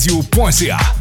radio.ca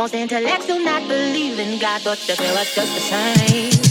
Most intellects do not believe in God, but they feel us just the same.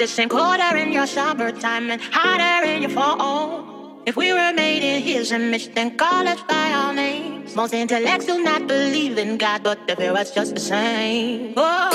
All. Does it seem colder in your summertime and hotter in your fall? If we were made in his image, then call us by our names. Most intellects do not believe in God, but the feel it's just the same. Oh,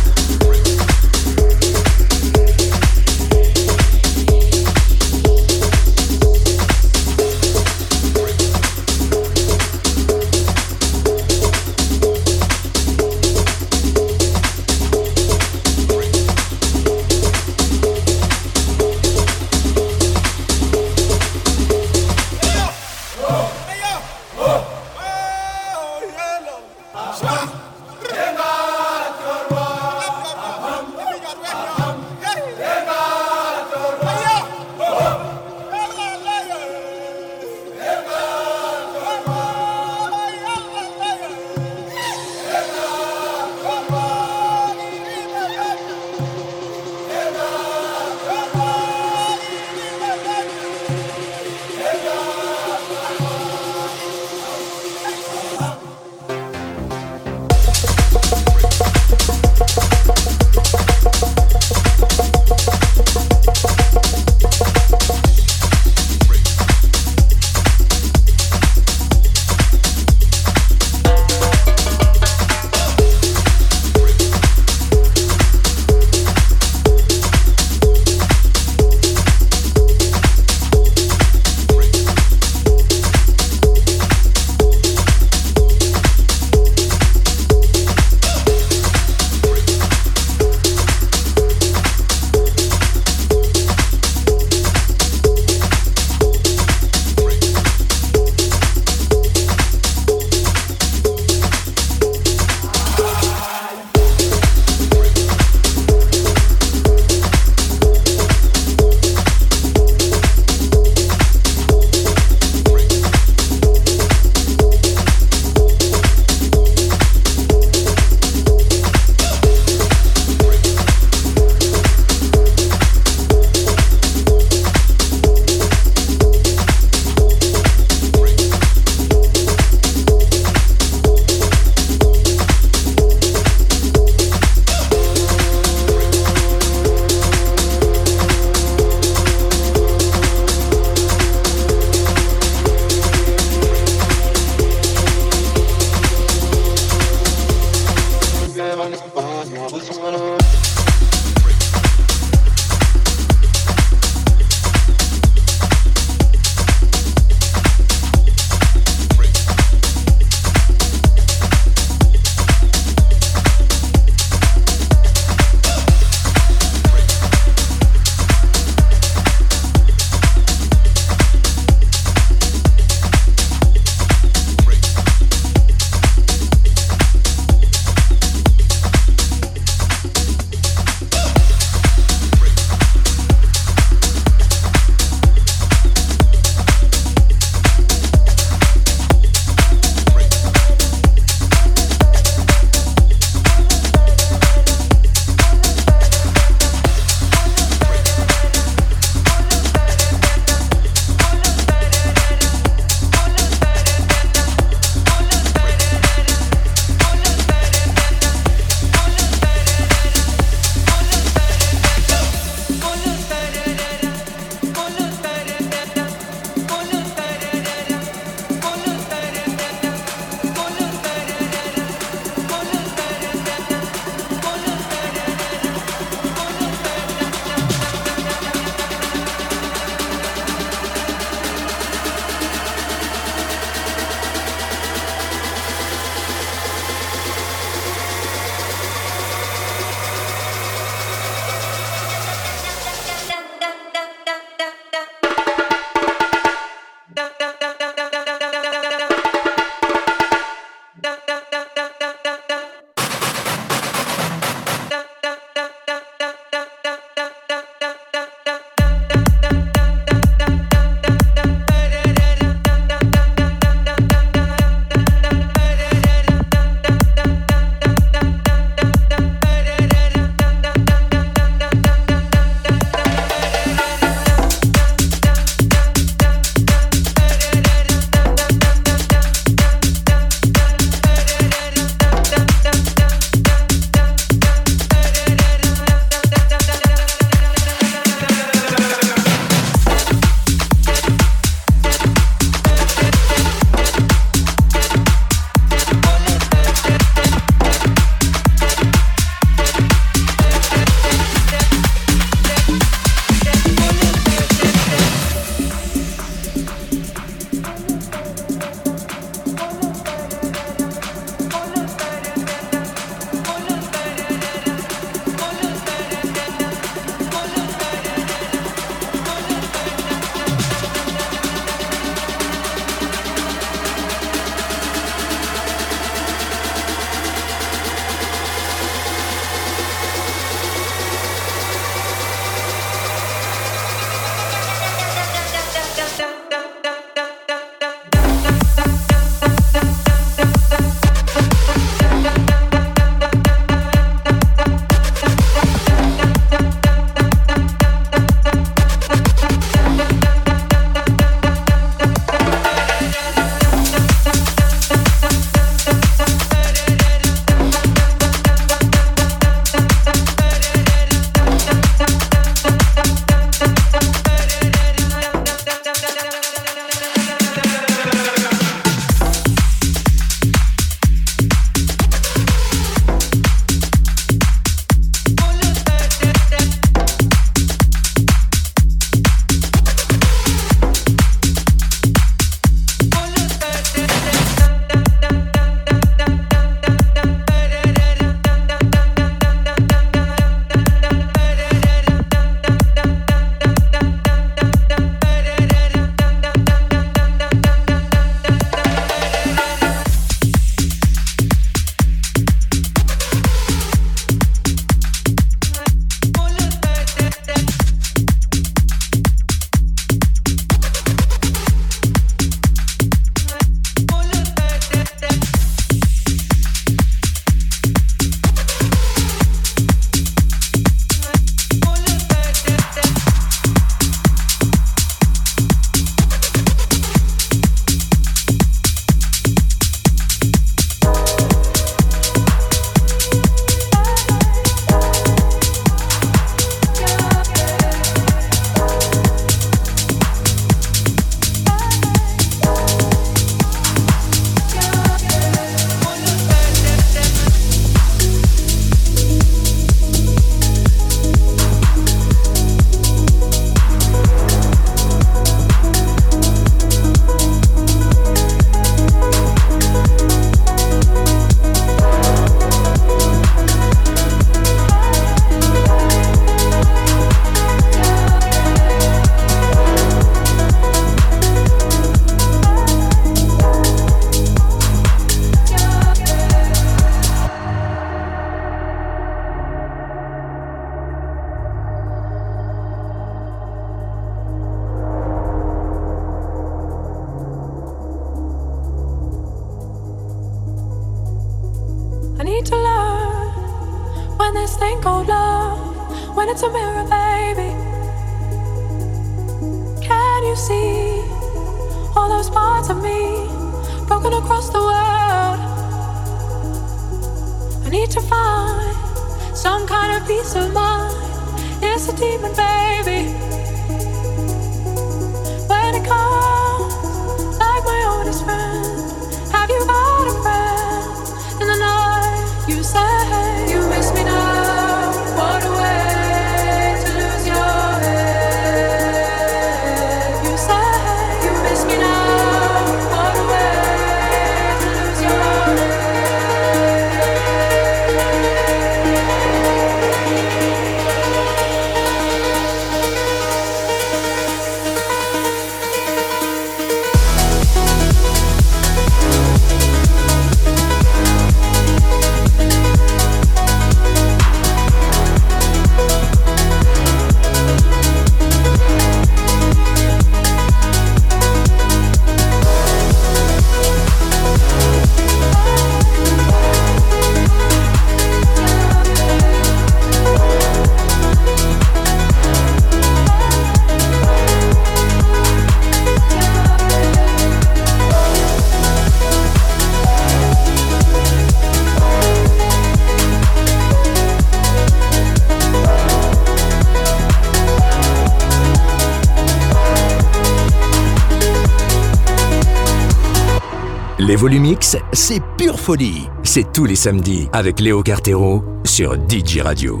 Volumix, c'est pure folie. C'est tous les samedis avec Léo Cartero sur DJ Radio.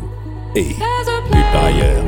Et nulle part ailleurs.